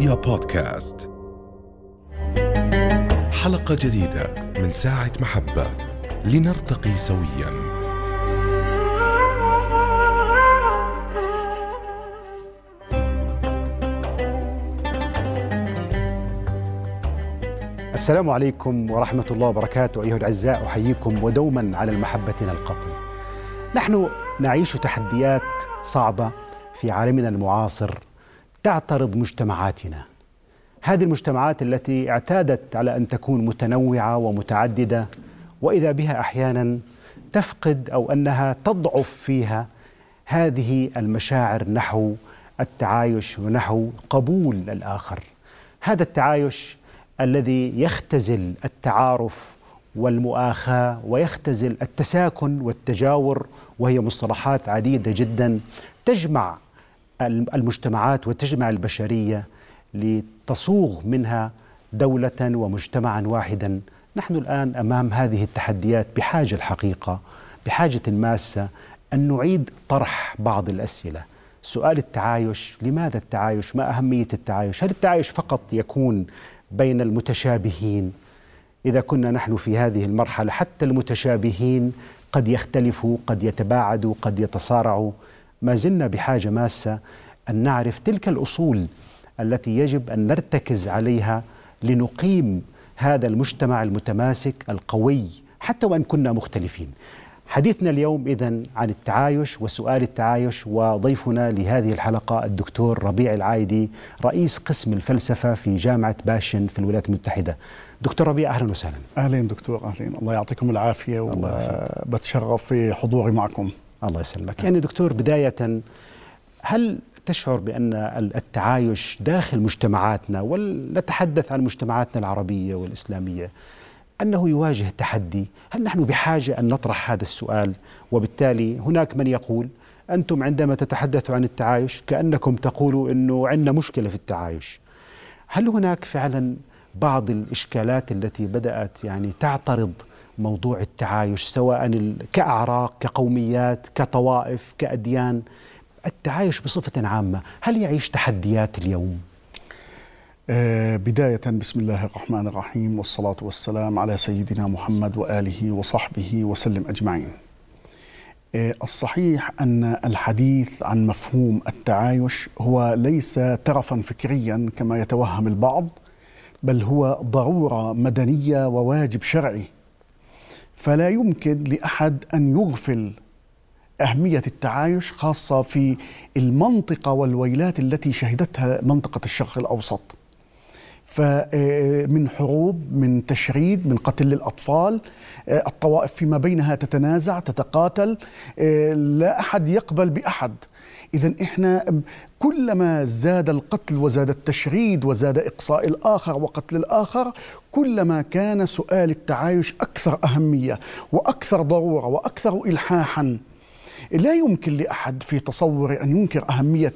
رؤيا بودكاست. حلقة جديدة من ساعة محبة. لنرتقي سويا. السلام عليكم ورحمة الله وبركاته أيها الأعزاء أحييكم ودوما على المحبة نلقاكم. نحن نعيش تحديات صعبة في عالمنا المعاصر. تعترض مجتمعاتنا. هذه المجتمعات التي اعتادت على أن تكون متنوعة ومتعددة وإذا بها أحيانا تفقد أو أنها تضعف فيها هذه المشاعر نحو التعايش ونحو قبول الآخر. هذا التعايش الذي يختزل التعارف والمؤاخاة ويختزل التساكن والتجاور وهي مصطلحات عديدة جدا تجمع المجتمعات وتجمع البشرية لتصوغ منها دولة ومجتمعا واحدا. نحن الآن أمام هذه التحديات بحاجة الحقيقة بحاجة ماسة أن نعيد طرح بعض الأسئلة. سؤال التعايش لماذا التعايش؟ ما أهمية التعايش؟ هل التعايش فقط يكون بين المتشابهين؟ إذا كنا نحن في هذه المرحلة حتى المتشابهين قد يختلفوا قد يتباعدوا قد يتصارعوا. ما زلنا بحاجة ماسة أن نعرف تلك الأصول التي يجب أن نرتكز عليها لنقيم هذا المجتمع المتماسك القوي حتى وإن كنا مختلفين. حديثنا اليوم اذا عن التعايش وسؤال التعايش وضيفنا لهذه الحلقة الدكتور ربيع العايدي رئيس قسم الفلسفة في جامعة باشن في الولايات المتحدة. دكتور ربيع أهلا وسهلا. أهلا دكتور أهلا الله يعطيكم العافية وبتشرف في حضوري معكم. الله يسلمك. يعني دكتور بداية هل تشعر بأن التعايش داخل مجتمعاتنا ولنتحدث عن مجتمعاتنا العربية والإسلامية أنه يواجه تحدي، هل نحن بحاجة أن نطرح هذا السؤال؟ وبالتالي هناك من يقول أنتم عندما تتحدثوا عن التعايش كأنكم تقولوا إنه عندنا مشكلة في التعايش. هل هناك فعلا بعض الإشكالات التي بدأت يعني تعترض موضوع التعايش سواء كأعراق كقوميات كطوائف كأديان التعايش بصفة عامة هل يعيش تحديات اليوم؟ آه بداية بسم الله الرحمن الرحيم والصلاة والسلام على سيدنا محمد وآله وصحبه وسلم أجمعين آه الصحيح أن الحديث عن مفهوم التعايش هو ليس ترفا فكريا كما يتوهم البعض بل هو ضرورة مدنية وواجب شرعي فلا يمكن لأحد أن يغفل أهمية التعايش خاصة في المنطقة والويلات التي شهدتها منطقة الشرق الأوسط. فمن حروب من تشريد من قتل للأطفال الطوائف فيما بينها تتنازع تتقاتل لا أحد يقبل بأحد. إذا إحنا كلما زاد القتل وزاد التشريد وزاد إقصاء الآخر وقتل الآخر كلما كان سؤال التعايش أكثر أهمية وأكثر ضرورة وأكثر إلحاحا. لا يمكن لأحد في تصور أن ينكر أهمية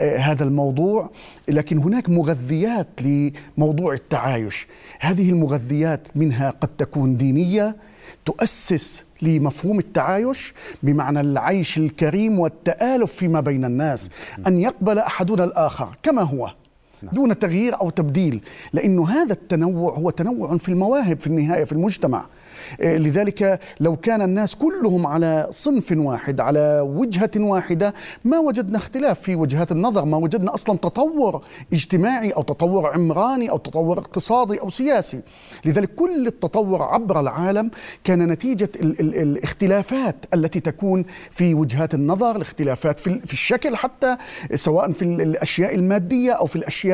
هذا الموضوع لكن هناك مغذيات لموضوع التعايش. هذه المغذيات منها قد تكون دينية تؤسس لمفهوم التعايش بمعنى العيش الكريم والتآلف فيما بين الناس أن يقبل أحدنا الآخر كما هو. دون تغيير أو تبديل لأنه هذا التنوع هو تنوع في المواهب في النهاية في المجتمع. لذلك لو كان الناس كلهم على صنف واحد على وجهة واحدة ما وجدنا اختلاف في وجهات النظر ما وجدنا أصلا تطور اجتماعي أو تطور عمراني أو تطور اقتصادي أو سياسي. لذلك كل التطور عبر العالم كان نتيجة ال ال الاختلافات التي تكون في وجهات النظر الاختلافات في, في الشكل حتى سواء في الأشياء المادية أو في الأشياء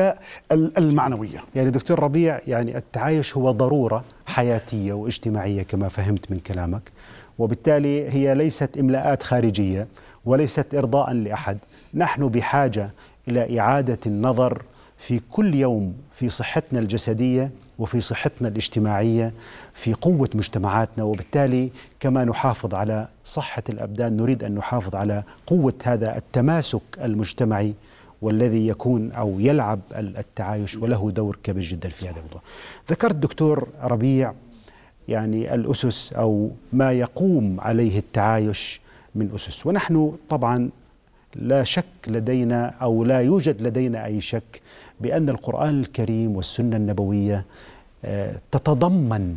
المعنوية. يعني دكتور ربيع يعني التعايش هو ضرورة حياتية واجتماعية كما فهمت من كلامك وبالتالي هي ليست إملاءات خارجية وليست ارضاء لأحد. نحن بحاجة إلى إعادة النظر في كل يوم في صحتنا الجسدية وفي صحتنا الاجتماعية في قوة مجتمعاتنا وبالتالي كما نحافظ على صحة الأبدان نريد أن نحافظ على قوة هذا التماسك المجتمعي. والذي يكون أو يلعب التعايش وله دور كبير جدا في هذا الموضوع. ذكرت دكتور ربيع يعني الأسس أو ما يقوم عليه التعايش من أسس ونحن طبعا لا شك لدينا أو لا يوجد لدينا أي شك بأن القرآن الكريم والسنة النبوية آه، تتضمن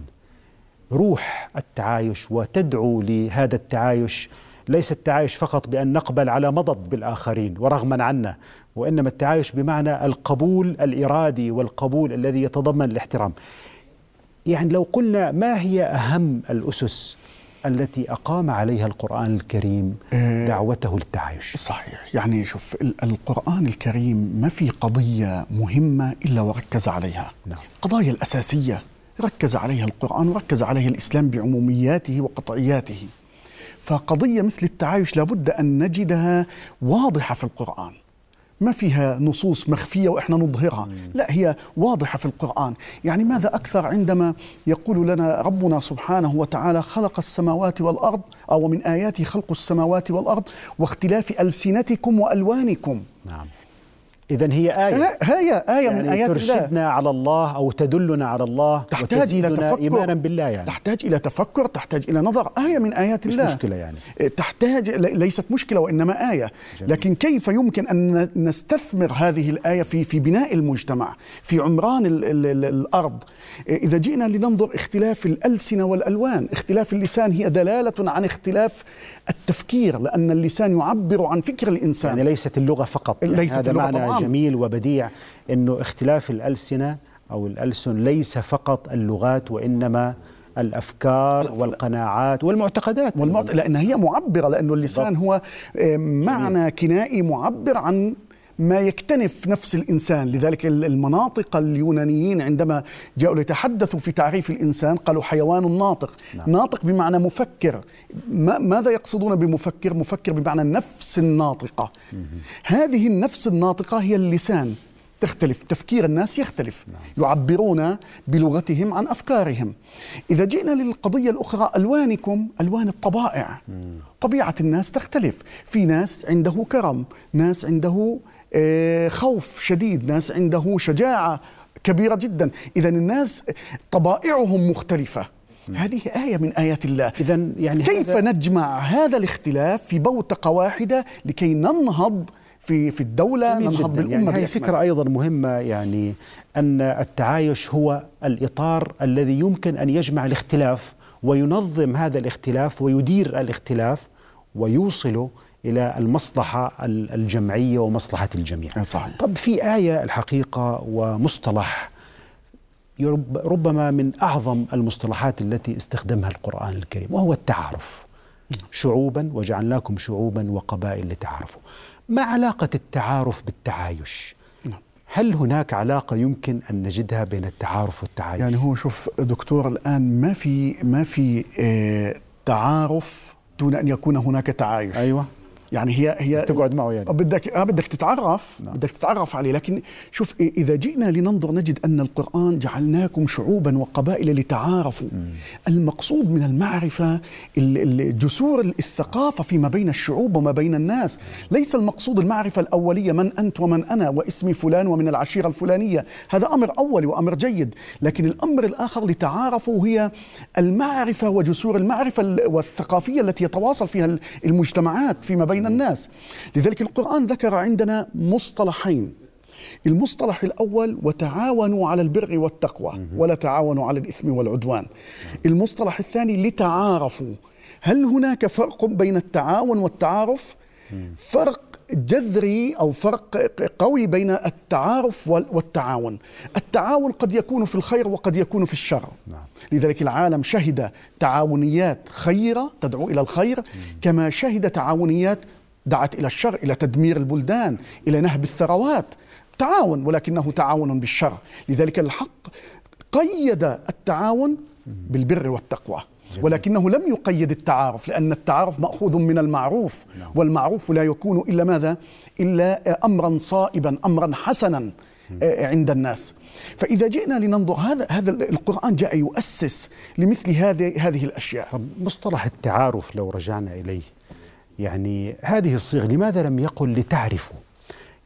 روح التعايش وتدعو لهذا التعايش ليس التعايش فقط بأن نقبل على مضض بالآخرين ورغما عنا وإنما التعايش بمعنى القبول الإرادي والقبول الذي يتضمن الاحترام. يعني لو قلنا ما هي أهم الأسس التي أقام عليها القرآن الكريم آه، دعوته للتعايش؟ صحيح. يعني شوف ال- القرآن الكريم ما في قضية مهمة إلا وركز عليها. نعم. القضايا الأساسية ركز عليها القرآن وركز عليها الإسلام بعمومياته وقطعياته. فقضية مثل التعايش لابد أن نجدها واضحة في القرآن. ما فيها نصوص مخفية وإحنا نظهرها. لا هي واضحة في القرآن. يعني ماذا أكثر عندما يقول لنا ربنا سبحانه وتعالى خلق السماوات والأرض أو من آياته خلق السماوات والأرض واختلاف ألسنتكم وألوانكم. نعم. اذا هي آه، هي آية من يعني آيات الله. ترشدنا على الله أو تدلنا على الله تحتاج إلى تفكر. إيمانا بالله يعني. تحتاج إلى تفكر تحتاج إلى نظر. آية من آيات مش الله. مشكلة يعني. تحتاج ل- ليست مشكلة وإنما آية. جميل. لكن كيف يمكن أن نستثمر هذه الآية في في بناء المجتمع في عمران ال ال ال الأرض؟ إذا جئنا لننظر اختلاف الألسنة والألوان اختلاف اللسان هي دلالة عن اختلاف التفكير لأن اللسان يعبر عن فكر الإنسان. يعني ليست اللغة فقط. يعني ليست هذا اللغة معنى طبعاً. جميل وبديع إنه اختلاف الألسنة أو الألسن ليس فقط اللغات وإنما الأفكار والقناعات والمعتقدات. والمعت... لأن هي معبرة لأنه اللسان بالضبط. هو آه، معنى كنائي معبر عن ما يكتنف نفس الإنسان. لذلك ال- المناطق اليونانيين عندما جاءوا ليتحدثوا في تعريف الإنسان قالوا حيوان ناطق. نعم. ناطق بمعنى مفكر. ما ماذا يقصدون بمفكر؟ مفكر بمعنى النفس الناطقة. هذه النفس الناطقة هي اللسان. تختلف. تفكير الناس يختلف. يعبرون بلغتهم عن أفكارهم. إذا جئنا للقضية الأخرى ألوانكم ألوان الطبائع. طبيعة الناس تختلف. في ناس عنده كرم ناس عنده خوف شديد. ناس عنده شجاعة كبيرة جدا. اذا الناس طبائعهم مختلفة. هذه آية من آيات الله. اذا يعني كيف هذا نجمع هذا الاختلاف في بوتقة واحدة لكي ننهض في في الدولة ننهض بالأمة يعني هذه. فكرة أيضا مهمة يعني أن التعايش هو الإطار الذي يمكن أن يجمع الاختلاف وينظم هذا الاختلاف ويدير الاختلاف ويوصله إلى المصلحة ال- الجمعية ومصلحة الجميع صحيح. طب في آية الحقيقة ومصطلح ربما من أعظم المصطلحات التي استخدمها القرآن الكريم وهو التعارف شعوبا وجعلناكم شعوبا وقبائل لتعارفوا ما علاقة التعارف بالتعايش؟ نعم. هل هناك علاقة يمكن أن نجدها بين التعارف والتعايش؟ يعني هو شوف دكتور الآن ما في ما في آه، تعارف دون أن يكون هناك تعايش أيوة يعني هي هي تقعد معه يعني. بدك آه بدك تتعرف نعم. بدك تتعرف عليه. لكن شوف إذا جئنا لننظر نجد أن القرآن جعلناكم شعوبا وقبائل لتعارفوا. المقصود من المعرفة ال- ال- جسور الثقافة فيما بين الشعوب وما بين الناس. ليس المقصود المعرفة الأولية من أنت ومن أنا واسمي فلان ومن العشيرة الفلانية. هذا أمر اولي وأمر جيد. لكن الأمر الآخر لتعارفوا هي المعرفة وجسور المعرفة ال- والثقافية التي يتواصل فيها ال- المجتمعات فيما بين الناس. لذلك القرآن ذكر عندنا مصطلحين. المصطلح الأول وتعاونوا على البر والتقوى ولا تعاونوا على الإثم والعدوان. المصطلح الثاني لتعارفوا. هل هناك فرق بين التعاون والتعارف؟ فرق جذري أو فرق قوي بين التعارف وال- والتعاون. التعاون قد يكون في الخير وقد يكون في الشر. نعم. لذلك العالم شهد تعاونيات خيرة تدعو إلى الخير كما شهد تعاونيات دعت إلى الشر إلى تدمير البلدان إلى نهب الثروات. تعاون ولكنه تعاون بالشر. لذلك الحق قيد التعاون بالبر والتقوى. ولكنه لم يقيد التعارف لأن التعارف مأخوذ من المعروف والمعروف لا يكون إلا ماذا؟ إلا أمرا صائبا أمرا حسنا آه، عند الناس. فإذا جئنا لننظر هذا هذا القرآن جاء يؤسس لمثل هذه هذه الأشياء. طب مصطلح التعارف لو رجعنا إليه يعني هذه الصيغة لماذا لم يقل لتعرفوا؟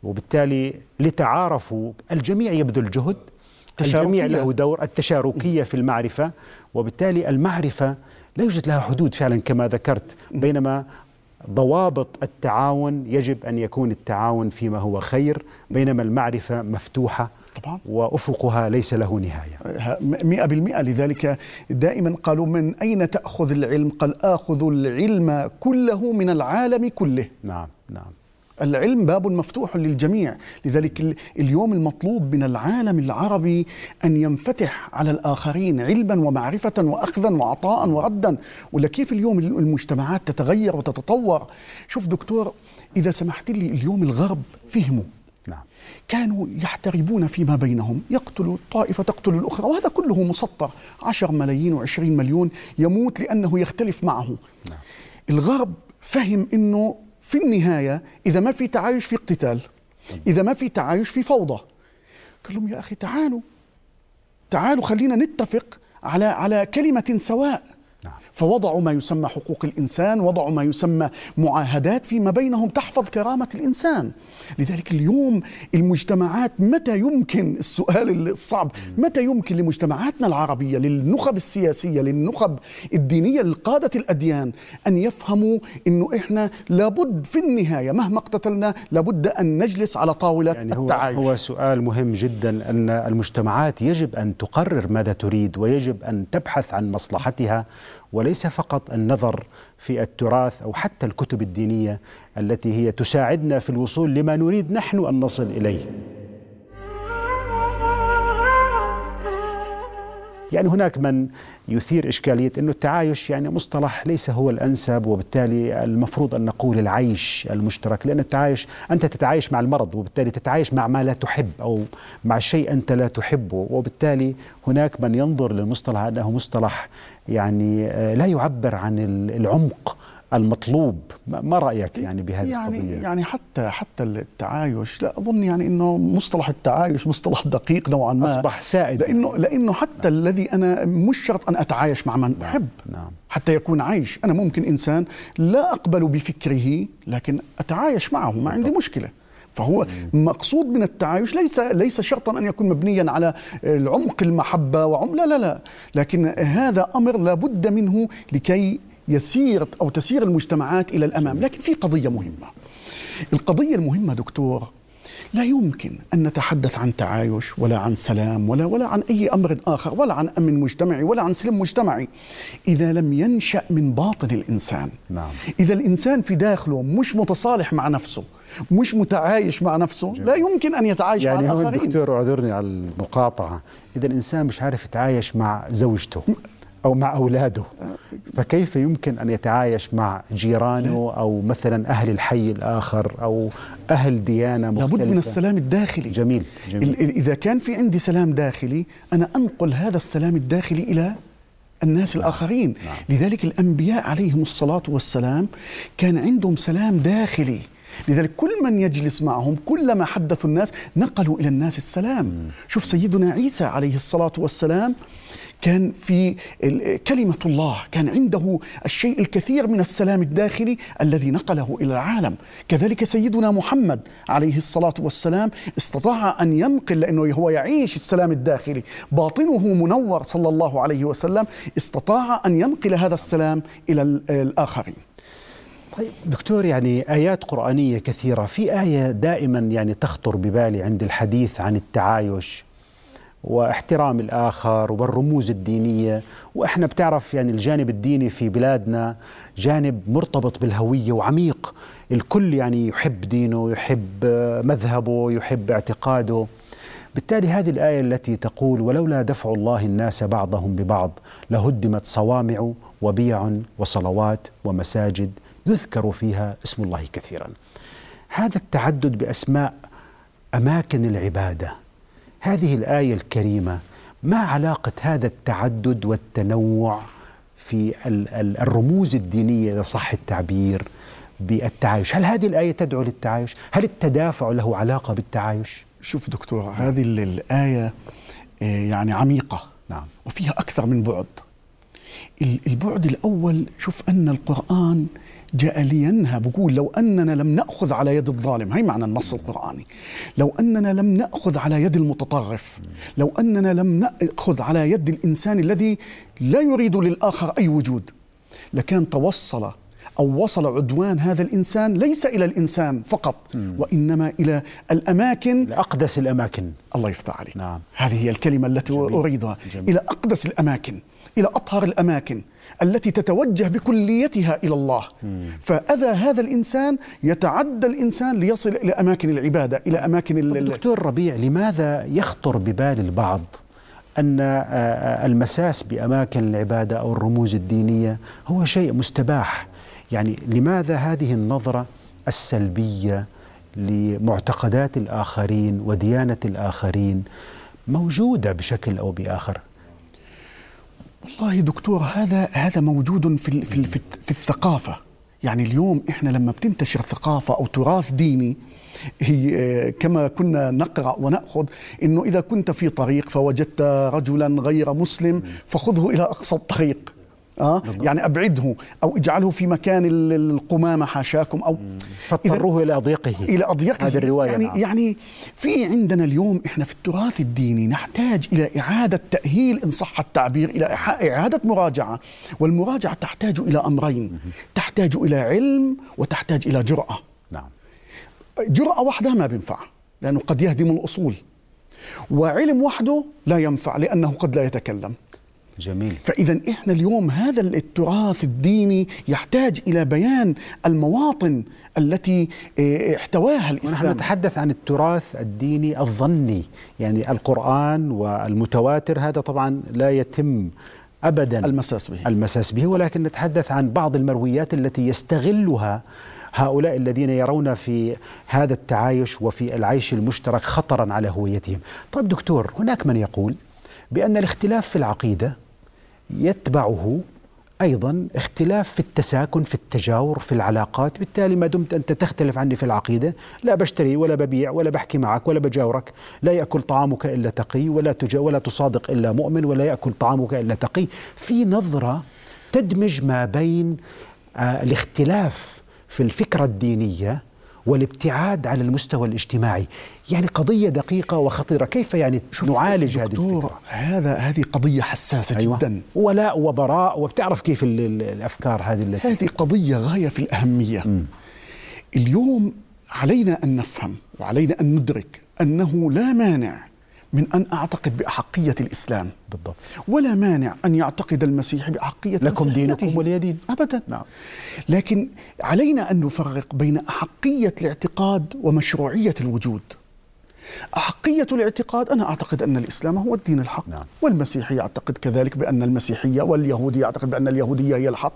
وبالتالي لتعارفوا الجميع يبذل جهد الجميع. له دور التشاركية في المعرفة وبالتالي المعرفة لا يوجد لها حدود فعلا كما ذكرت بينما ضوابط التعاون يجب أن يكون التعاون فيما هو خير بينما المعرفة مفتوحة طبعا. وأفقها ليس له نهاية. مئة بالمئة لذلك دائما قالوا من أين تأخذ العلم؟ قال آخذ العلم كله من العالم كله. نعم نعم. العلم باب مفتوح للجميع. لذلك اليوم المطلوب من العالم العربي أن ينفتح على الآخرين علما ومعرفة وأخذا وعطاء وردا. ولا كيف اليوم المجتمعات تتغير وتتطور؟ شوف دكتور إذا سمحت لي اليوم الغرب فهموا. نعم. كانوا يحتربون فيما بينهم يقتل طائفة تقتل الأخرى وهذا كله مسطر. عشر ملايين وعشرين مليون يموت لأنه يختلف معه. نعم. الغرب فهم أنه في النهاية إذا ما في تعايش في اقتتال إذا ما في تعايش في فوضى قال لهم يا أخي تعالوا تعالوا خلينا نتفق على على كلمة سواء نعم. فوضعوا ما يسمى حقوق الإنسان، وضعوا ما يسمى معاهدات فيما بينهم تحفظ كرامة الإنسان. لذلك اليوم المجتمعات متى يمكن السؤال الصعب، متى يمكن لمجتمعاتنا العربية للنخب السياسية، للنخب الدينية، لقادة الأديان أن يفهموا إنه إحنا لابد في النهاية مهما اقتتلنا لابد أن نجلس على طاولة يعني هو التعايش. هو سؤال مهم جدا أن المجتمعات يجب أن تقرر ماذا تريد ويجب أن تبحث عن مصلحتها وليس فقط النظر في التراث أو حتى الكتب الدينية التي هي تساعدنا في الوصول لما نريد نحن أن نصل إليه. يعني هناك من يثير إشكالية أنه التعايش يعني مصطلح ليس هو الأنسب وبالتالي المفروض أن نقول العيش المشترك لأن التعايش أنت تتعايش مع المرض وبالتالي تتعايش مع ما لا تحب أو مع شيء أنت لا تحبه وبالتالي هناك من ينظر للمصطلح أنه مصطلح يعني آه، لا يعبر عن العمق المطلوب. ما رأيك يعني بهذه يعني القضية؟ يعني حتى حتى التعايش لا أظن يعني إنه مصطلح التعايش مصطلح دقيق نوعا ما. أصبح سائد. لأنه لأنه حتى نعم. الذي أنا مش شرط أن أتعايش مع من نعم. أحب. نعم. حتى يكون عيش أنا ممكن إنسان لا أقبل بفكره لكن أتعايش معه ما عندي مشكلة. فهو مقصود من التعايش ليس ليس شرطا أن يكون مبنيا على العمق المحبة وعم لا لا لا. لكن هذا أمر لابد منه لكي يسير أو تسير المجتمعات إلى الأمام، لكن في قضية مهمة. القضية المهمة دكتور لا يمكن أن نتحدث عن تعايش ولا عن سلام ولا ولا عن أي أمر آخر ولا عن أمن مجتمعي ولا عن سلم مجتمعي إذا لم ينشأ من باطن الإنسان. نعم. إذا الإنسان في داخله مش متصالح مع نفسه مش متعايش مع نفسه جميل. لا يمكن أن يتعايش يعني مع الآخرين يعني دكتور اعذرني على المقاطعة إذا الإنسان مش عارف يتعايش مع زوجته أو مع أولاده فكيف يمكن أن يتعايش مع جيرانه أو مثلا أهل الحي الآخر أو أهل ديانة مختلفة لابد من السلام الداخلي جميل, جميل. إذا كان في عندي سلام داخلي أنا أنقل هذا السلام الداخلي إلى الناس نعم. الآخرين نعم. لذلك الأنبياء عليهم الصلاة والسلام كان عندهم سلام داخلي لذلك كل من يجلس معهم كلما حدثوا الناس نقلوا إلى الناس السلام م. شوف سيدنا عيسى عليه الصلاة والسلام كان في كلمة الله كان عنده الشيء الكثير من السلام الداخلي الذي نقله إلى العالم. كذلك سيدنا محمد عليه الصلاة والسلام استطاع أن ينقل لأنه هو يعيش السلام الداخلي. باطنه منور صلى الله عليه وسلم استطاع أن ينقل هذا السلام إلى الآخرين. طيب دكتور يعني آيات قرآنية كثيرة في آية دائما يعني تخطر ببالي عند الحديث عن التعايش؟ واحترام الآخر والرموز الدينية. وإحنا بتعرف يعني الجانب الديني في بلادنا جانب مرتبط بالهوية وعميق. الكل يعني يحب دينه يحب مذهبه يحب اعتقاده. بالتالي هذه الآية التي تقول ولولا دفع الله الناس بعضهم ببعض لهدمت صوامع وبيع وصلوات ومساجد. يذكر فيها اسم الله كثيرا. هذا التعدد بأسماء أماكن العبادة. هذه الآية الكريمة ما علاقة هذا التعدد والتنوع في الرموز الدينية إذا صح التعبير بالتعايش هل هذه الآية تدعو للتعايش؟ هل التدافع له علاقة بالتعايش؟ شوف دكتور هذه الآية آه، يعني عميقة نعم. وفيها أكثر من بعد البعد الأول شوف أن القرآن جاء لينهى بقول لو أننا لم نأخذ على يد الظالم هي معنى النص القرآني. لو أننا لم نأخذ على يد المتطرف لو أننا لم نأخذ على يد الإنسان الذي لا يريد للآخر أي وجود لكان توصل أو وصل عدوان هذا الإنسان ليس إلى الإنسان فقط وإنما إلى الأماكن. أقدس الأماكن. الله يفتح عليك. نعم. هذه هي الكلمة التي جميل. أريدها. جميل. إلى أقدس الأماكن إلى أطهر الأماكن. التي تتوجه بكليتها إلى الله. فأذى هذا الإنسان يتعدى الإنسان ليصل إلى أماكن العبادة إلى أماكن ال- ال- دكتور ربيع لماذا يخطر ببال البعض أن آه، آه، المساس بأماكن العبادة أو الرموز الدينية هو شيء مستباح؟ يعني لماذا هذه النظرة السلبية لمعتقدات الآخرين وديانة الآخرين موجودة بشكل أو بآخر؟ والله دكتور هذا هذا موجود في في في الثقافة. يعني اليوم إحنا لما بتنتشر ثقافة أو تراث ديني هي كما كنا نقرأ ونأخذ إنه إذا كنت في طريق فوجدت رجلا غير مسلم فخذه إلى أقصى الطريق. آه؟ يعني أبعده أو اجعله في مكان ال- القمامة حاشاكم أو فاضطروه إلى أضيقه. إلى أضيقه. هذه الرواية يعني نعم. يعني في عندنا اليوم إحنا في التراث الديني نحتاج إلى إعادة تأهيل إن صح التعبير إلى إعادة مراجعة والمراجعة تحتاج إلى أمرين. تحتاج إلى علم وتحتاج إلى جرأة. نعم. جرأة وحدها ما بينفع لأنه قد يهدم الأصول. وعلم وحده لا ينفع لأنه قد لا يتكلم. جميل. فإذا إحنا اليوم هذا التراث الديني يحتاج إلى بيان المواطن التي آه، احتواها ونحن الإسلام. نتحدث عن التراث الديني الظني يعني القرآن والمتواتر هذا طبعا لا يتم أبدا المساس به. المساس به ولكن نتحدث عن بعض المرويات التي يستغلها هؤلاء الذين يرون في هذا التعايش وفي العيش المشترك خطرا على هويتهم. طيب دكتور هناك من يقول بأن الاختلاف في العقيدة يتبعه أيضا اختلاف في التساكن في التجاور في العلاقات. بالتالي ما دمت أنت تختلف عني في العقيدة. لا بشتري ولا ببيع ولا بحكي معك ولا بجاورك. لا يأكل طعامك إلا تقي ولا تجا ولا تصادق إلا مؤمن ولا يأكل طعامك إلا تقي. في نظرة تدمج ما بين آه الاختلاف في الفكرة الدينية والابتعاد على المستوى الاجتماعي. يعني قضية دقيقة وخطيرة. كيف يعني نعالج هذه الفكرة؟ هذا هذه قضية حساسة أيوة. جدا. ولاء وبراء. وبتعرف كيف ال- ال- الأفكار هذه التي هذه قضية غاية في الأهمية. اليوم علينا أن نفهم وعلينا أن ندرك أنه لا مانع من أن أعتقد بأحقية الإسلام. بالضبط. ولا مانع أن يعتقد المسيح بأحقية لكم. دينكم ولي دين أبدا. نعم. لكن علينا أن نفرق بين أحقية الاعتقاد ومشروعية الوجود. أحقية الاعتقاد أنا أعتقد أن الإسلام هو الدين الحق. نعم. والمسيحي يعتقد كذلك بأن المسيحية واليهودي يعتقد بأن اليهودية هي الحق.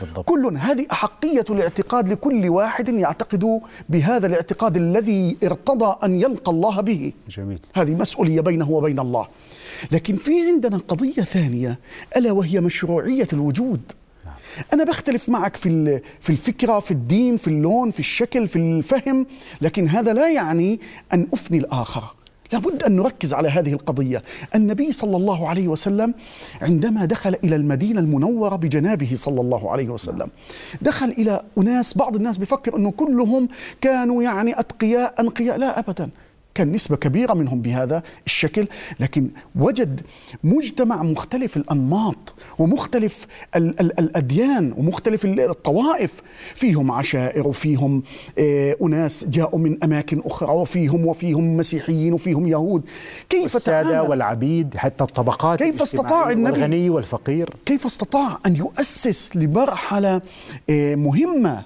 بالضبط. كل. هذه أحقية الاعتقاد لكل واحد يعتقد بهذا الاعتقاد الذي ارتضى أن يلقى الله به. جميل. هذه مسؤولية بينه وبين الله. لكن في عندنا قضية ثانية ألا وهي مشروعية الوجود. أنا بختلف معك في في الفكرة في الدين في اللون في الشكل في الفهم لكن هذا لا يعني أن أفني الآخر. لابد أن نركز على هذه القضية. النبي صلى الله عليه وسلم عندما دخل إلى المدينة المنورة بجنابه صلى الله عليه وسلم دخل إلى أناس بعض الناس بفكر أنه كلهم كانوا يعني أتقياء أنقياء. لا أبدا. كان نسبة كبيرة منهم بهذا الشكل لكن وجد مجتمع مختلف الأنماط ومختلف ال- ال- الأديان ومختلف ال- الطوائف. فيهم عشائر وفيهم آه، أناس جاءوا من أماكن أخرى وفيهم وفيهم مسيحيين وفيهم يهود. كيف والسادة تعامل والعبيد حتى الطبقات كيف استطاع النبي- والغني والفقير. كيف استطاع أن يؤسس لمرحله آه، مهمة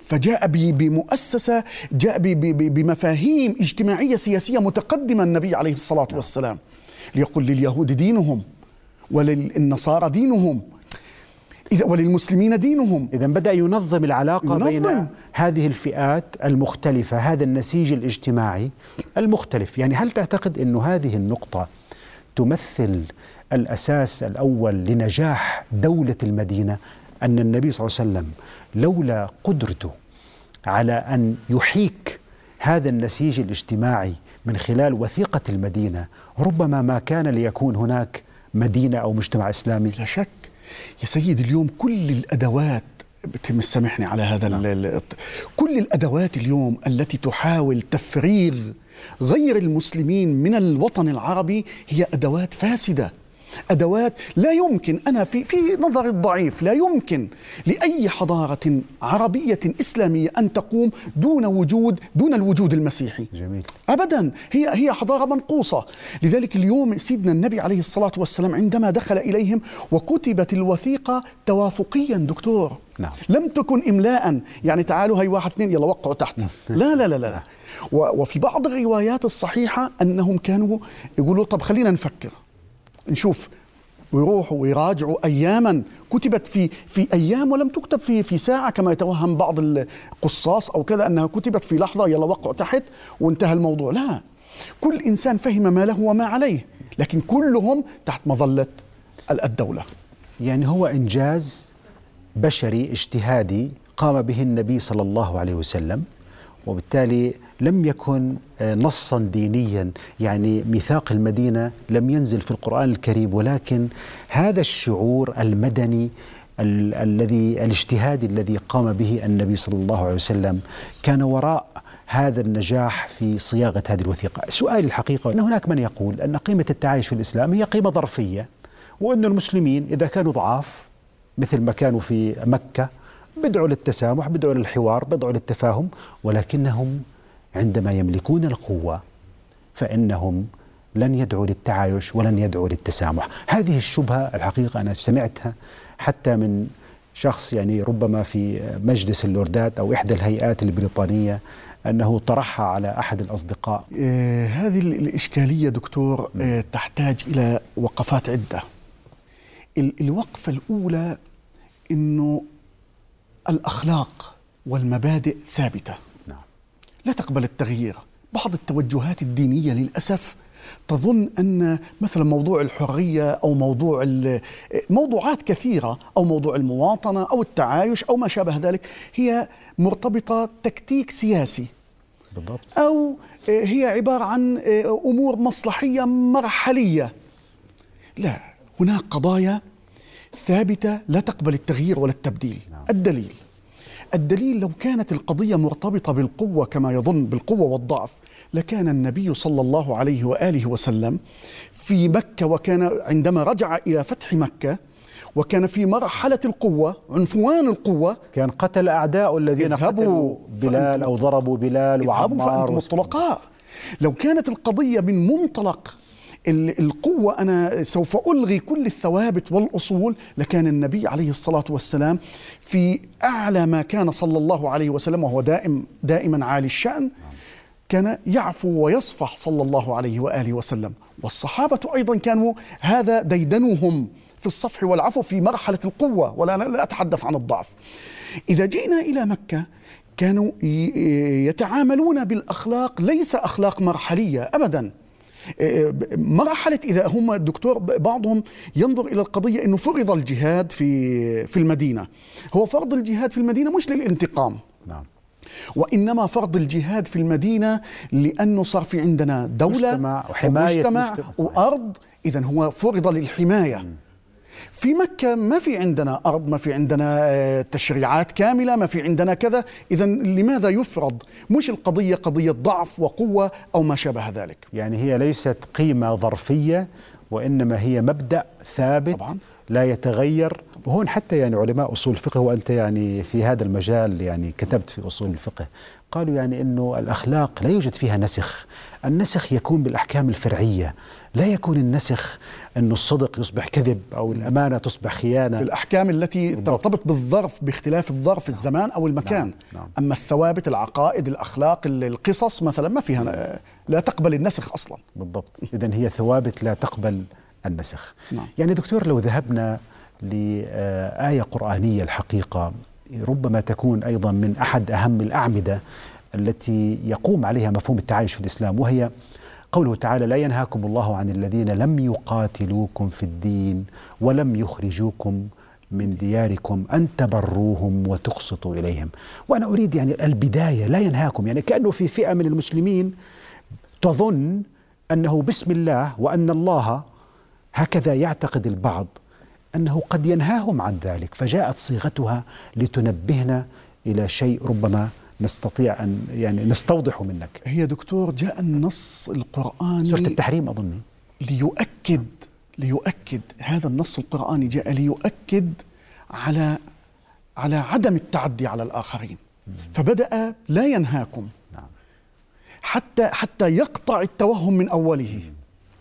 فجاء ب- بمؤسسة جاء بمفاهيم اجتماعية سياسية متقدمة النبي عليه الصلاة والسلام. ليقل لليهود دينهم وللنصارى دينهم إذا وللمسلمين دينهم. إذا بدأ ينظم العلاقة ينظم. بين هذه الفئات المختلفة هذا النسيج الاجتماعي المختلف. يعني هل تعتقد أن هذه النقطة تمثل الأساس الأول لنجاح دولة المدينة؟ أن النبي صلى الله عليه وسلم لولا قدرته على أن يحيك هذا النسيج الاجتماعي من خلال وثيقة المدينة ربما ما كان ليكون هناك مدينة أو مجتمع إسلامي. لا شك. يا سيد اليوم كل الأدوات بتم سامحني على هذا نعم. كل الأدوات اليوم التي تحاول تفريغ غير المسلمين من الوطن العربي هي أدوات فاسدة. أدوات لا يمكن أنا في في نظري الضعيف لا يمكن لأي حضارة عربية إسلامية أن تقوم دون وجود دون الوجود المسيحي. جميل. ابدا هي هي حضارة منقوصة. لذلك اليوم سيدنا النبي عليه الصلاة والسلام عندما دخل إليهم وكتبت الوثيقة توافقيا دكتور. نعم. لم تكن املاء. يعني تعالوا هي واحد اثنين يلا وقعوا تحت. لا لا لا لا. و- وفي بعض الروايات الصحيحة أنهم كانوا يقولوا طب خلينا نفكر. نشوف ويروحوا ويراجعوا اياما. كتبت في في أيام ولم تكتب في في ساعة كما يتوهم بعض القصاص أو كذا أنها كتبت في لحظة يلا وقعوا تحت وانتهى الموضوع. لا كل إنسان فهم ما له وما عليه لكن كلهم تحت مظلة الدولة. يعني هو إنجاز بشري اجتهادي قام به النبي صلى الله عليه وسلم. وبالتالي لم يكن آه، نصا دينيا يعني ميثاق المدينة لم ينزل في القرآن الكريم ولكن هذا الشعور المدني ال- الذي الاجتهادي الذي قام به النبي صلى الله عليه وسلم كان وراء هذا النجاح في صياغة هذه الوثيقة، سؤال الحقيقة إن هناك من يقول أن قيمة التعايش في الإسلام هي قيمة ظرفية وأن المسلمين إذا كانوا ضعاف مثل ما كانوا في مكة بدعوا للتسامح، بدعوا للحوار، بدعوا للتفاهم، ولكنهم عندما يملكون القوة فإنهم لن يدعوا للتعايش ولن يدعوا للتسامح، هذه الشبهة الحقيقة أنا سمعتها حتى من شخص يعني ربما في مجلس اللوردات أو إحدى الهيئات البريطانية أنه طرحها على أحد الأصدقاء. آه، هذه ال- الإشكالية دكتور آه، تحتاج إلى وقفات عدة. ال- الوقفة الأولى أنه الأخلاق والمبادئ ثابتة. نعم. لا تقبل التغيير. بعض التوجهات الدينية للأسف تظن أن مثلا موضوع الحرية أو موضوع ال- موضوعات كثيرة أو موضوع المواطنة أو التعايش أو ما شابه ذلك هي مرتبطة تكتيك سياسي. بالضبط. أو هي عبارة عن أمور مصلحية مرحلية. لا هناك قضايا ثابتة لا تقبل التغيير ولا التبديل. الدليل. الدليل لو كانت القضية مرتبطة بالقوة كما يظن بالقوة والضعف لكان النبي صلى الله عليه وآله وسلم في مكة وكان عندما رجع إلى فتح مكة وكان في مرحلة القوة عنفوان القوة. كان قتل أعداء الذين قتلوا بلال أو ضربوا بلال وعمار فأنتم الطلقاء. لو كانت القضية من منطلق القوة أنا سوف ألغي كل الثوابت والأصول. لكان النبي عليه الصلاة والسلام في أعلى ما كان صلى الله عليه وسلم وهو دائم دائما عالي الشأن كان يعفو ويصفح صلى الله عليه وآله وسلم. والصحابة أيضا كانوا هذا ديدنهم في الصفح والعفو في مرحلة القوة ولا لا أتحدث عن الضعف. إذا جئنا إلى مكة كانوا يتعاملون بالأخلاق ليس أخلاق مرحلية أبدا. مرحلة إذا هم الدكتور بعضهم ينظر إلى القضية أنه فرض الجهاد في في المدينة. هو فرض الجهاد في المدينة مش للانتقام. نعم. وإنما فرض الجهاد في المدينة لأنه صار في عندنا دولة مجتمع وحماية ومجتمع مجتمع. وأرض. اذا هو فرض للحماية. في مكة ما في عندنا أرض ما في عندنا آه، تشريعات كاملة ما في عندنا كذا. إذا لماذا يفرض؟ مش القضية قضية ضعف وقوة أو ما شابه ذلك. يعني هي ليست قيمة ظرفية وإنما هي مبدأ ثابت طبعاً. لا يتغير. وهون حتى يعني علماء أصول الفقه وأنت يعني في هذا المجال يعني كتبت في أصول الفقه قالوا يعني أنه الأخلاق لا يوجد فيها نسخ. النسخ يكون بالأحكام الفرعية. لا يكون النسخ أنه الصدق يصبح كذب أو الأمانة تصبح خيانة. في الأحكام التي بالضبط. ترتبط بالظرف باختلاف الظرف الزمان أو المكان. نعم، نعم. أما الثوابت العقائد الأخلاق ال- القصص مثلا ما فيها آه، لا تقبل النسخ أصلا. بالضبط. إذا هي ثوابت لا تقبل النسخ. نعم. يعني دكتور لو ذهبنا لآية قرآنية الحقيقة ربما تكون أيضا من أحد أهم الأعمدة التي يقوم عليها مفهوم التعايش في الإسلام وهي قوله تعالى لا ينهاكم الله عن الذين لم يقاتلوكم في الدين ولم يخرجوكم من دياركم أن تبروهم وتقسطوا إليهم. وأنا أريد يعني البداية لا ينهاكم يعني كأنه في فئة من المسلمين تظن أنه بسم الله وأن الله هكذا يعتقد البعض أنه قد ينهاهم عن ذلك فجاءت صيغتها لتنبهنا إلى شيء ربما نستطيع أن يعني نستوضحه منك. هي دكتور جاء النص القرآني سورة التحريم اظني ليؤكد ليؤكد هذا النص القرآني جاء ليؤكد على على عدم التعدي على الآخرين. فبدأ لا ينهاكم. نعم. حتى حتى يقطع التوهم من أوله.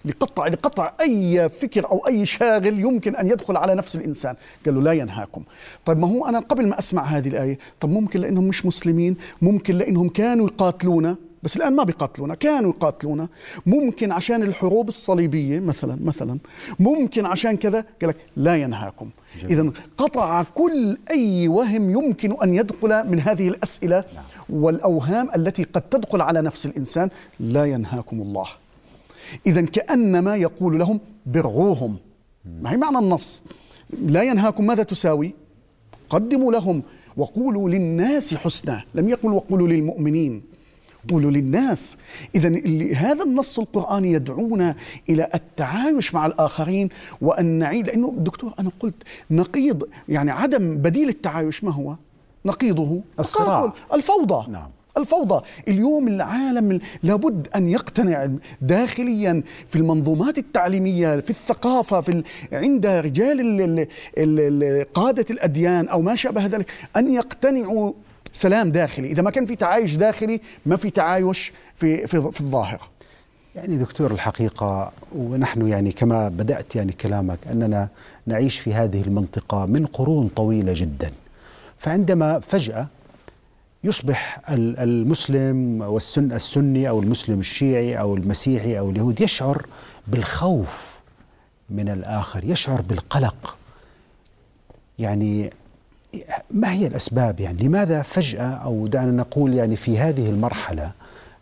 لقطع لقطع أي فكر أو أي شاغل يمكن أن يدخل على نفس الإنسان. قال له لا ينهاكم. طيب ما هو أنا قبل ما أسمع هذه الآية طب ممكن لأنهم مش مسلمين ممكن لأنهم كانوا يقاتلونا بس الآن ما بيقاتلونا كانوا يقاتلونا. ممكن عشان الحروب الصليبية مثلا مثلا ممكن عشان كذا قال لك لا ينهاكم. اذا قطع كل أي وهم يمكن أن يدخل من هذه الأسئلة والأوهام التي قد تدخل على نفس الإنسان. لا ينهاكم الله. اذا كأنما يقول لهم برعوهم ما هي معنى النص؟ لا ينهاكم ماذا تساوي؟ قدموا لهم وقولوا للناس حسنا. لم يقل وقولوا للمؤمنين قولوا للناس. إذا هذا النص القرآني يدعونا إلى التعايش مع الآخرين وأن نعيد. لأنه دكتور أنا قلت نقيض يعني عدم بديل التعايش ما هو؟ نقيضه. الصراع. الفوضى. نعم. الفوضى. اليوم العالم لابد أن يقتنع داخليا في المنظومات التعليمية في الثقافة في عند رجال ال ال قادة الأديان أو ما شابه ذلك أن يقتنعوا سلام داخلي. إذا ما كان في تعايش داخلي ما في تعايش في, في, في الظاهر يعني دكتور الحقيقة ونحن يعني كما بدأت يعني كلامك أننا نعيش في هذه المنطقة من قرون طويلة جدا. فعندما فجأة يصبح المسلم والسن السني أو المسلم الشيعي أو المسيحي أو اليهود يشعر بالخوف من الآخر، يشعر بالقلق. يعني ما هي الأسباب يعني لماذا فجأة أو دعنا نقول يعني في هذه المرحلة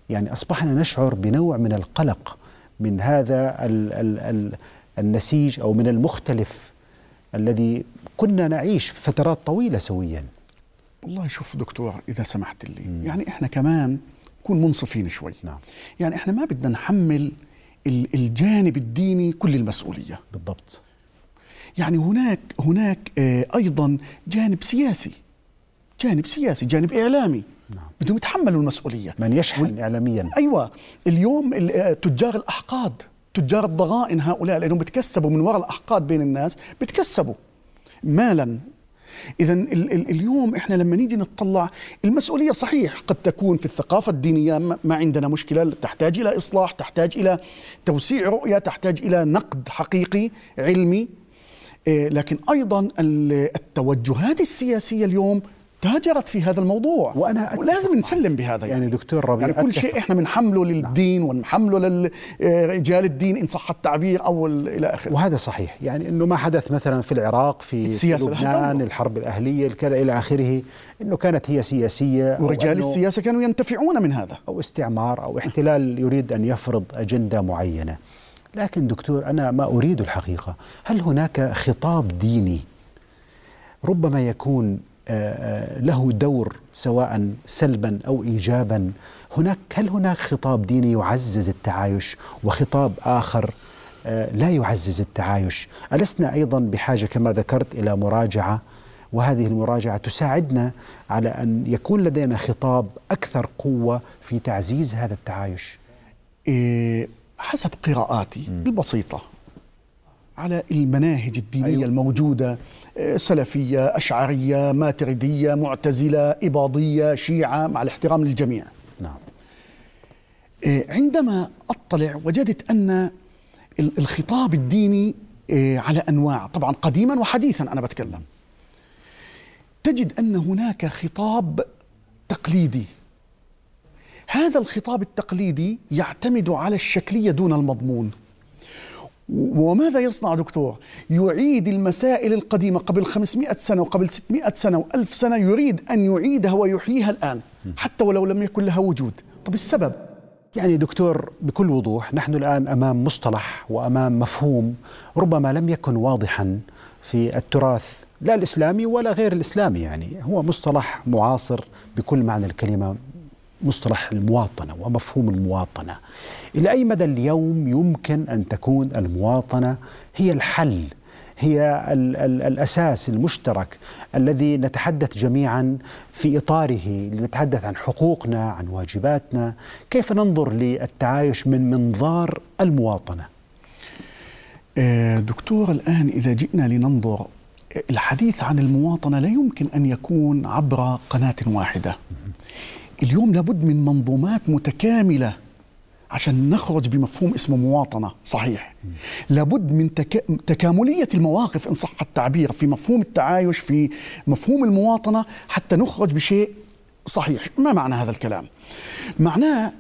يعني أصبحنا نشعر بنوع من القلق من هذا ال ال ال النسيج أو من المختلف الذي كنا نعيش فترات طويلة سويا. والله شوف دكتور إذا سمحت لي. مم. يعني إحنا كمان نكون منصفين شوي. نعم. يعني إحنا ما بدنا نحمل الجانب الديني كل المسؤولية. بالضبط. يعني هناك هناك أيضا جانب سياسي. جانب سياسي جانب إعلامي. نعم. بدهم يتحملوا المسؤولية. من يشحن اعلاميا. أيوه. اليوم تجار الأحقاد تجار الضغائن هؤلاء لأنهم بتكسبوا من وراء الأحقاد بين الناس بتكسبوا. مالا اذا اليوم إحنا لما نيجي نطلع المسؤولية صحيح قد تكون في الثقافة الدينية ما عندنا مشكلة تحتاج إلى إصلاح تحتاج إلى توسيع رؤية تحتاج إلى نقد حقيقي علمي إيه، لكن أيضا التوجهات السياسية اليوم تاجرت في هذا الموضوع. وأنا ولازم نسلم بهذا يعني, يعني دكتور ربيع يعني كل شيء إحنا بنحمله للدين. ونحمله لرجال الدين إن صح التعبير أو إلى آخره. وهذا صحيح. يعني إنه ما حدث مثلا في العراق في السياسة لبنان الحرب الأهلية كذا إلى آخره إنه كانت هي سياسية ورجال السياسة كانوا ينتفعون من هذا. أو استعمار أو احتلال يريد أن يفرض أجندة معينة. لكن دكتور أنا ما أريد الحقيقة. هل هناك خطاب ديني ربما يكون آه، آه، له دور سواء سلبا أو ايجابا. هناك هل هناك خطاب ديني يعزز التعايش وخطاب آخر؟ آه، لا يعزز التعايش. ألسنا أيضا بحاجة كما ذكرت إلى مراجعة وهذه المراجعة تساعدنا على أن يكون لدينا خطاب أكثر قوة في تعزيز هذا التعايش. إيه حسب قراءاتي البسيطة على المناهج الدينية أيوة. الموجودة سلفية أشعرية ماتردية معتزلة إباضية شيعة مع الاحترام للجميع. نعم. آه، عندما أطلع وجدت أن الخطاب الديني آه، على أنواع طبعا قديما وحديثا أنا بتكلم تجد أن هناك خطاب تقليدي. هذا الخطاب التقليدي يعتمد على الشكلية دون المضمون. وماذا يصنع دكتور؟ يعيد المسائل القديمة قبل 500 سنة وقبل 600 سنة وألف سنة يريد أن يعيدها ويحييها الآن حتى ولو لم يكن لها وجود طب السبب؟ يعني دكتور بكل وضوح نحن الآن أمام مصطلح وأمام مفهوم ربما لم يكن واضحا في التراث لا الإسلامي ولا غير الإسلامي يعني هو مصطلح معاصر بكل معنى الكلمة مصطلح المواطنة ومفهوم المواطنة. إلى أي مدى اليوم يمكن أن تكون المواطنة هي الحل هي ال ال الأساس المشترك الذي نتحدث جميعا في إطاره لنتحدث عن حقوقنا عن واجباتنا. كيف ننظر للتعايش من منظار المواطنة؟ آه، دكتور الآن إذا جئنا لننظر الحديث عن المواطنة لا يمكن أن يكون عبر قناة واحدة. اليوم لابد من منظومات متكاملة عشان نخرج بمفهوم اسمه مواطنة صحيح. لابد من تك... تكاملية المواقف إن صح التعبير في مفهوم التعايش في مفهوم المواطنة حتى نخرج بشيء صحيح. ما معنى هذا الكلام؟ معناه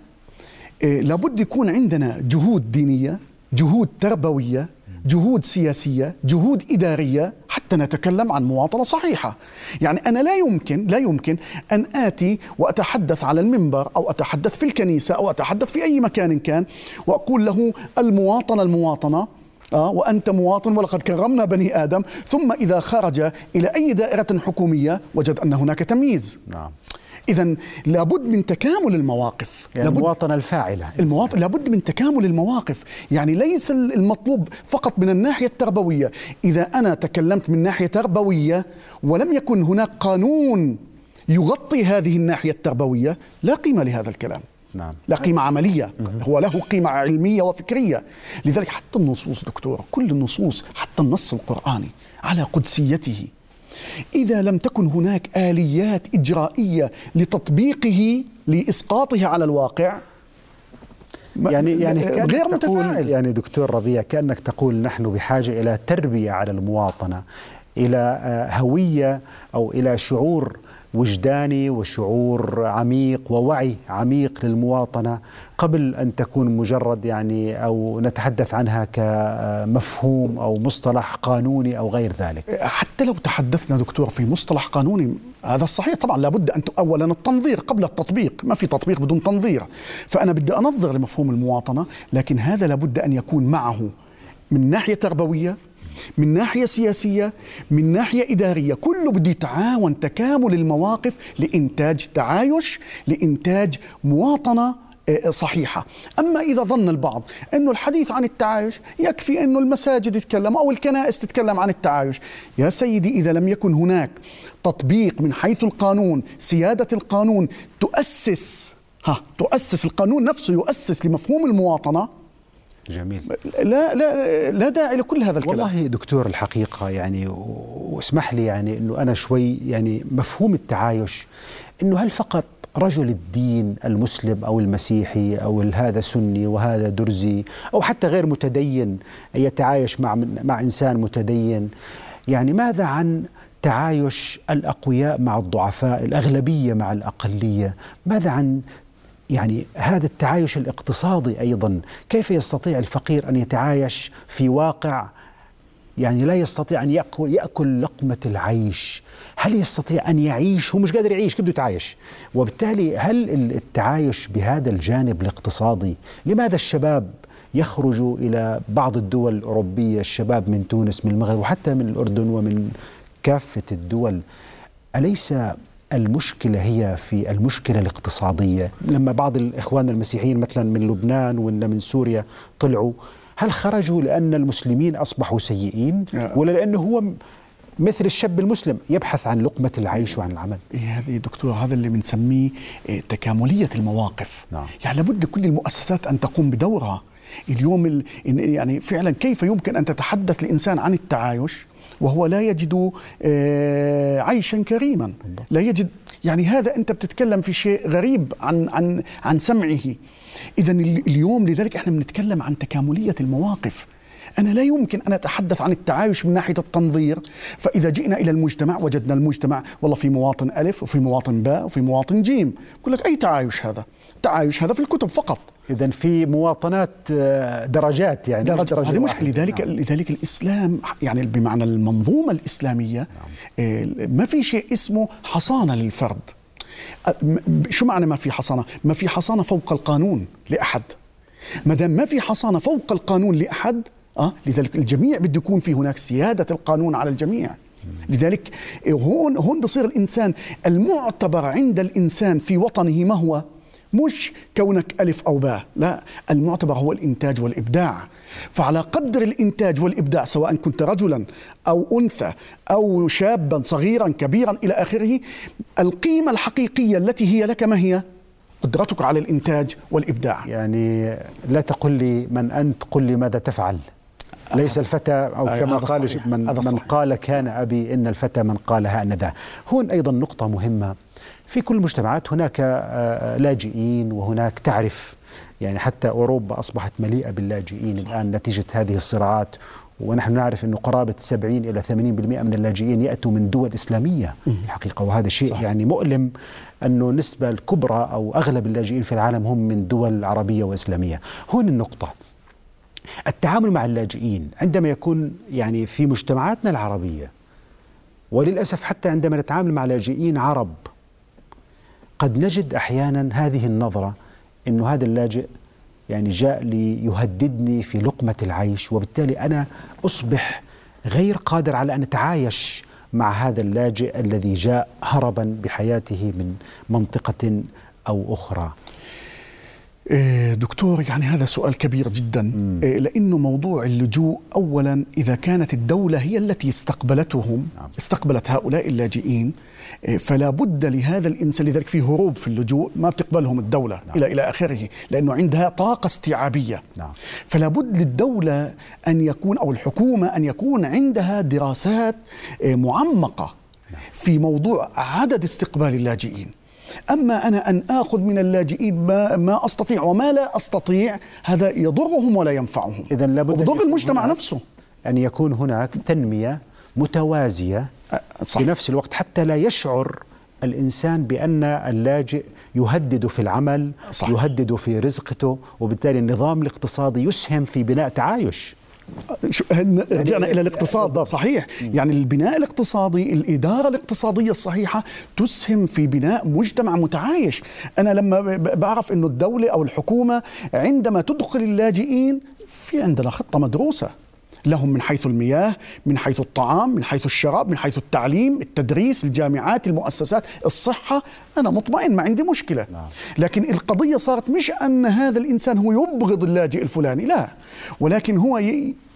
إيه لابد يكون عندنا جهود دينية جهود تربوية جهود سياسية جهود إدارية حتى نتكلم عن مواطنة صحيحة. يعني أنا لا يمكن لا يمكن أن آتي وأتحدث على المنبر أو أتحدث في الكنيسة أو أتحدث في أي مكان كان وأقول له المواطنة المواطنة آه وأنت مواطن ولقد كرمنا بني آدم ثم إذا خرج إلى أي دائرة حكومية وجد أن هناك تمييز. نعم. اذا لابد من تكامل المواقف. يعني لابد المواطنة الفاعلة. المواطن لابد من تكامل المواقف. يعني ليس المطلوب فقط من الناحية التربوية. إذا أنا تكلمت من ناحية تربوية ولم يكن هناك قانون يغطي هذه الناحية التربوية لا قيمة لهذا الكلام. نعم. لا قيمة عملية. هو له قيمة علمية وفكرية. لذلك حتى النصوص دكتور كل النصوص حتى النص القرآني على قدسيته إذا لم تكن هناك آليات إجرائية لتطبيقه لإسقاطه على الواقع يعني يعني غير متفاعل. يعني دكتور ربيع كأنك تقول نحن بحاجة إلى تربية على المواطنة إلى آه، هوية أو إلى شعور وجداني وشعور عميق ووعي عميق للمواطنة قبل أن تكون مجرد يعني أو نتحدث عنها كمفهوم أو مصطلح قانوني أو غير ذلك. حتى لو تحدثنا دكتور في مصطلح قانوني هذا الصحيح طبعا لابد أن اولا التنظير قبل التطبيق، ما في تطبيق بدون تنظير، فأنا بدي أنظر لمفهوم المواطنة، لكن هذا لابد أن يكون معه من ناحية تربوية من ناحية سياسية من ناحية إدارية. كله بده يتعاون تكامل المواقف لإنتاج تعايش لإنتاج مواطنة آه، صحيحة. أما إذا ظن البعض أنه الحديث عن التعايش يكفي أنه المساجد تتكلم أو الكنائس تتكلم عن التعايش. يا سيدي إذا لم يكن هناك تطبيق من حيث القانون سيادة القانون تؤسس ها تؤسس القانون نفسه يؤسس لمفهوم المواطنة جميل. لا لا لا داعي لكل هذا الكلام. والله دكتور الحقيقة يعني واسمح لي يعني إنه أنا شوي يعني مفهوم التعايش إنه هل فقط رجل الدين المسلم أو المسيحي أو هذا سني وهذا درزي أو حتى غير متدين يتعايش مع مع إنسان متدين يعني ماذا عن تعايش الأقوياء مع الضعفاء الأغلبية مع الأقلية؟ ماذا عن يعني هذا التعايش الاقتصادي أيضا كيف يستطيع الفقير أن يتعايش في واقع يعني لا يستطيع أن ياكل يأكل لقمة العيش؟ هل يستطيع أن يعيش؟ هو مش قادر يعيش كيف بده يتعايش؟ وبالتالي هل التعايش بهذا الجانب الاقتصادي لماذا الشباب يخرجوا إلى بعض الدول الأوروبية؟ الشباب من تونس من المغرب وحتى من الأردن ومن كافة الدول. أليس المشكلة هي في المشكلة الاقتصادية. لما بعض الإخوان المسيحيين مثلا من لبنان ولا من سوريا طلعوا هل خرجوا لأن المسلمين أصبحوا سيئين ولا لأنه هو مثل الشاب المسلم يبحث عن لقمة العيش وعن العمل؟ إيه هذه دكتور هذا اللي بنسميه إيه، تكاملية المواقف. نعم. يعني لابد كل المؤسسات أن تقوم بدورها. اليوم يعني فعلا كيف يمكن أن تتحدث الإنسان عن التعايش؟ وهو لا يجد آه، عيشا كريما. لا يجد يعني هذا أنت بتتكلم في شيء غريب عن عن عن سمعه. اذا اليوم لذلك إحنا بنتكلم عن تكاملية المواقف. أنا لا يمكن أن أتحدث عن التعايش من ناحية التنظير. فإذا جئنا إلى المجتمع وجدنا المجتمع والله في مواطن ألف وفي مواطن باء وفي مواطن جيم. يقول لك أي تعايش هذا؟ التعايش هذا في الكتب فقط اذا في مواطنات آه، درجات يعني درجة, درجة هذه مشكله لذلك نعم. لذلك الإسلام يعني بمعنى المنظومة الإسلامية نعم. آه، ما في شيء اسمه حصانة للفرد شو معنى ما في حصانة؟ ما في حصانة فوق القانون لأحد ما دام ما في حصانة فوق القانون لأحد آه لذلك الجميع بده يكون في هناك سيادة القانون على الجميع لذلك هون هون بصير الإنسان المعتبر عند الإنسان في وطنه ما هو؟ مش كونك ألف أو باء لا المعتبر هو الإنتاج والإبداع. فعلى قدر الإنتاج والإبداع سواء كنت رجلا أو أنثى أو شابا صغيرا كبيرا إلى آخره القيمة الحقيقية التي هي لك ما هي؟ قدرتك على الإنتاج والإبداع. يعني لا تقل لي من أنت قل لي ماذا تفعل. ليس الفتى أو أي كما قال. من من. قال كان أبي إن الفتى من قال هانذا هون أيضا نقطة مهمة. في كل المجتمعات هناك آه، لاجئين وهناك تعرف. يعني حتى أوروبا أصبحت مليئة باللاجئين. الآن نتيجة هذه الصراعات ونحن نعرف إنه قرابة 70 إلى 80% من اللاجئين يأتوا من دول إسلامية. الحقيقة وهذا شيء صح. يعني مؤلم أنه النسبة الكبرى أو أغلب اللاجئين في العالم هم من دول عربية وإسلامية. هون النقطة. التعامل مع اللاجئين عندما يكون يعني في مجتمعاتنا العربية وللأسف حتى عندما نتعامل مع لاجئين عرب قد نجد أحيانا هذه النظرة إنه هذا اللاجئ يعني جاء ليهددني في لقمة العيش وبالتالي أنا أصبح غير قادر على أن أتعايش مع هذا اللاجئ الذي جاء هربا بحياته من منطقة أو أخرى. دكتور يعني هذا سؤال كبير جدا إيه، لأنه موضوع اللجوء اولا إذا كانت الدولة هي التي استقبلتهم نعم. استقبلت هؤلاء اللاجئين إيه، فلا بد لهذا الإنسان لذلك في هروب في اللجوء ما بتقبلهم الدولة نعم. إلى إلى آخره لأنه عندها طاقة استيعابية نعم. فلا بد للدولة أن يكون أو الحكومة أن يكون عندها دراسات إيه، معمقة في موضوع عدد استقبال اللاجئين أما أنا أن آخذ من اللاجئين ما ما أستطيع وما لا أستطيع هذا يضرهم ولا ينفعهم اذا لابد أن وبضر المجتمع هناك- نفسه أن يكون هناك تنمية متوازية أه، صح. في نفس الوقت حتى لا يشعر الإنسان بأن اللاجئ يهدد في العمل صح. يهدد في رزقته وبالتالي النظام الاقتصادي يسهم في بناء تعايش رجعنا إلى الاقتصاد. بالضبط. صحيح. يعني البناء الاقتصادي الإدارة الاقتصادية الصحيحة تسهم في بناء مجتمع متعايش. أنا لما بعرف إنه الدولة أو الحكومة عندما تدخل اللاجئين في عندنا خطة مدروسة. لهم من حيث المياه من حيث الطعام من حيث الشراب من حيث التعليم التدريس الجامعات المؤسسات الصحة. أنا مطمئن ما عندي مشكلة. نعم. لكن القضية صارت مش أن هذا الإنسان هو يبغض اللاجئ الفلاني لا. ولكن هو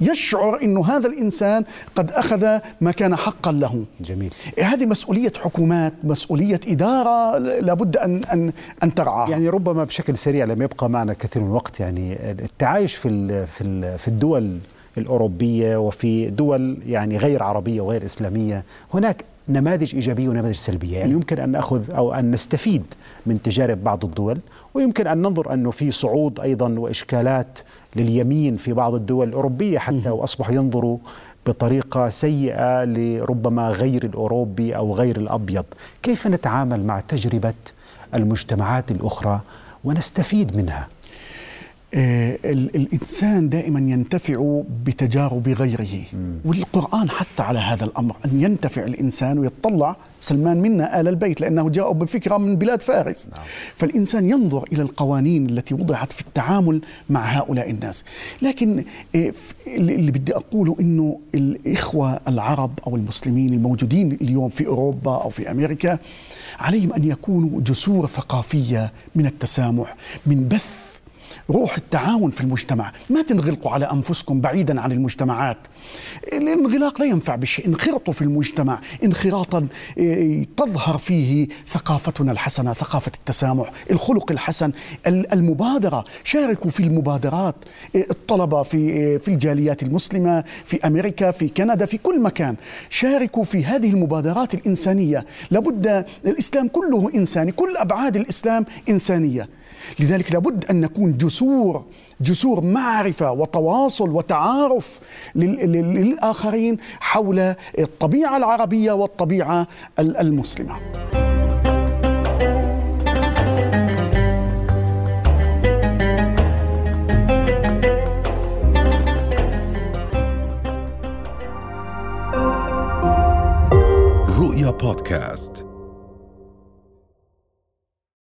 يشعر أنه هذا الإنسان قد أخذ ما كان حقا له. جميل. هذه مسؤولية حكومات مسؤولية إدارة لابد أن أن أن ترعاها. يعني ربما بشكل سريع لم يبقى معنا كثير من الوقت يعني التعايش في في في الدول الأوروبية وفي دول يعني غير عربية وغير إسلامية. هناك نماذج إيجابية ونماذج سلبية. يعني يمكن أن نأخذ أو أن نستفيد من تجارب بعض الدول ويمكن أن ننظر أنه في صعود أيضا وإشكالات لليمين في بعض الدول الأوروبية حتى وأصبحوا ينظروا بطريقة سيئة لربما غير الأوروبي أو غير الأبيض. كيف نتعامل مع تجربة المجتمعات الأخرى ونستفيد منها؟ آه، ال- الإنسان دائما ينتفع بتجارب غيره. والقرآن حث على هذا الأمر أن ينتفع الإنسان ويطلع سلمان منا آل البيت لأنه جاءوا بفكرة من بلاد فارس. فالإنسان ينظر إلى القوانين التي وضعت في التعامل مع هؤلاء الناس. لكن آه، اللي اللي بدي أقوله أنه الإخوة العرب أو المسلمين الموجودين اليوم في أوروبا أو في أمريكا عليهم أن يكونوا جسور ثقافية من التسامح من بث روح التعاون في المجتمع. ما تنغلقوا على أنفسكم بعيدا عن المجتمعات. الانغلاق لا ينفع بشيء. انخرطوا في المجتمع. انخراطا إيه، تظهر فيه ثقافتنا الحسنة ثقافة التسامح الخلق الحسن ال- المبادرة. شاركوا في المبادرات. إيه، الطلبة في إيه، في الجاليات المسلمة في أمريكا في كندا في كل مكان. شاركوا في هذه المبادرات الإنسانية. لابد الإسلام كله إنساني. كل أبعاد الإسلام إنسانية. لذلك لابد أن نكون جسور جسور معرفة وتواصل وتعارف لل- لل- للآخرين حول الطبيعة العربية والطبيعة ال- المسلمة. رؤيا بودكاست